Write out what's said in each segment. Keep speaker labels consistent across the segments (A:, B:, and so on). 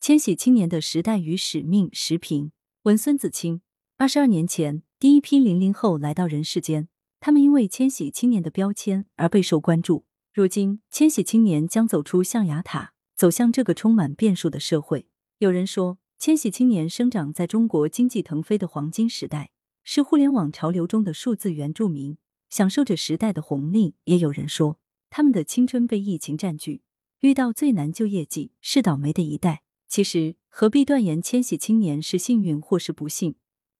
A: 千禧青年的时代与使命时评文孙子清。二十二年前，第一批零零后来到人世间，他们因为千禧青年的标签而备受关注。如今，千禧青年将走出象牙塔，走向这个充满变数的社会。有人说，千禧青年生长在中国经济腾飞的黄金时代，是互联网潮流中的数字原住民，享受着时代的红利。也有人说，他们的青春被疫情占据，遇到最难就业季，是倒霉的一代。其实何必断言千禧青年是幸运或是不幸？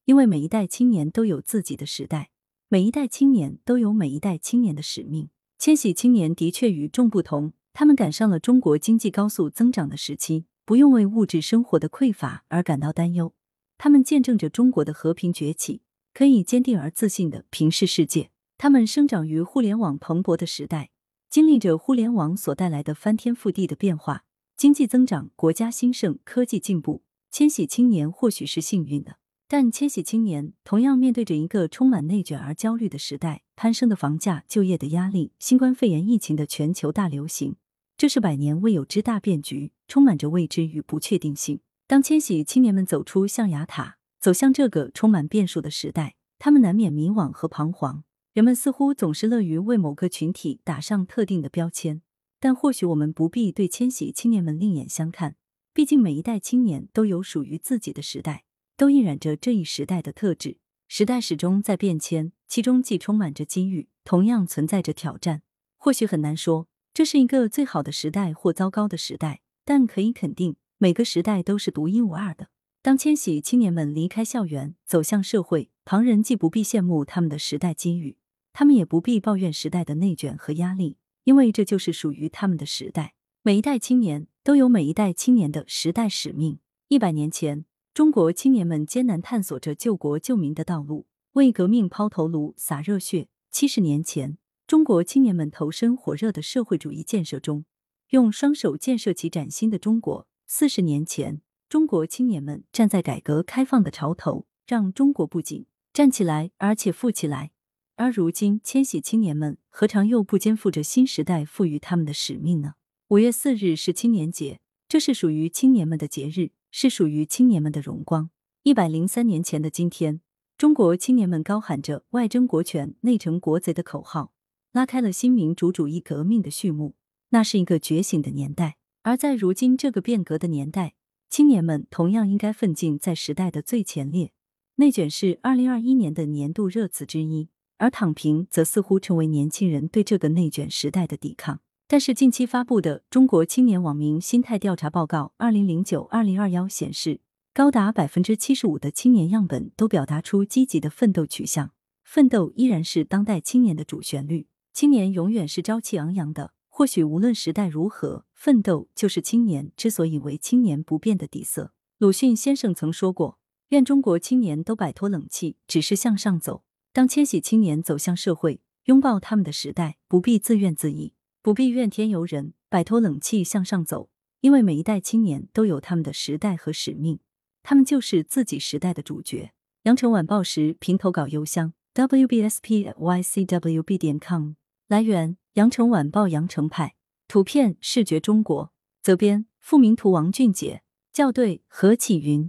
A: 因为每一代青年都有自己的时代，每一代青年都有每一代青年的使命。千禧青年的确与众不同，他们赶上了中国经济高速增长的时期，不用为物质生活的匮乏而感到担忧。他们见证着中国的和平崛起，可以坚定而自信的平视世界。他们生长于互联网蓬勃的时代，经历着互联网所带来的翻天覆地的变化。经济增长，国家兴盛，科技进步，千禧青年或许是幸运的，但千禧青年同样面对着一个充满内卷而焦虑的时代，攀升的房价、就业的压力、新冠肺炎疫情的全球大流行，这是百年未有之大变局，充满着未知与不确定性。当千禧青年们走出象牙塔，走向这个充满变数的时代，他们难免迷惘和彷徨。人们似乎总是乐于为某个群体打上特定的标签。但或许我们不必对千禧青年们另眼相看，毕竟每一代青年都有属于自己的时代，都印染着这一时代的特质。时代始终在变迁，其中既充满着机遇，同样存在着挑战。或许很难说这是一个最好的时代或糟糕的时代，但可以肯定，每个时代都是独一无二的。当千禧青年们离开校园，走向社会，旁人既不必羡慕他们的时代机遇，他们也不必抱怨时代的内卷和压力。因为这就是属于他们的时代。每一代青年都有每一代青年的时代使命。一百年前，中国青年们艰难探索着救国救民的道路，为革命抛头颅、洒热血。七十年前，中国青年们投身火热的社会主义建设中，用双手建设起崭新的中国。四十年前，中国青年们站在改革开放的潮头，让中国不仅站起来，而且富起来。而如今，千禧青年们何尝又不肩负着新时代赋予他们的使命呢？五月四日是青年节，这是属于青年们的节日，是属于青年们的荣光。一百零三年前的今天，中国青年们高喊着“外争国权，内惩国贼”的口号，拉开了新民主主义革命的序幕。那是一个觉醒的年代。而在如今这个变革的年代，青年们同样应该奋进在时代的最前列。内卷是二零二一年的年度热词之一。而躺平则似乎成为年轻人对这个内卷时代的抵抗。但是近期发布的《中国青年网民心态调查报告（二零零九二零二幺）》显示，高达百分之七十五的青年样本都表达出积极的奋斗取向。奋斗依然是当代青年的主旋律，青年永远是朝气昂扬的。或许无论时代如何，奋斗就是青年之所以为青年不变的底色。鲁迅先生曾说过：“愿中国青年都摆脱冷气，只是向上走。”当千禧青年走向社会，拥抱他们的时代，不必自怨自艾，不必怨天尤人，摆脱冷气向上走。因为每一代青年都有他们的时代和使命，他们就是自己时代的主角。羊城晚报时评投稿邮箱：wbspycwb 点 com。来源：羊城晚报羊城派。图片：视觉中国。责编：付明图。王俊杰。校对：何启云。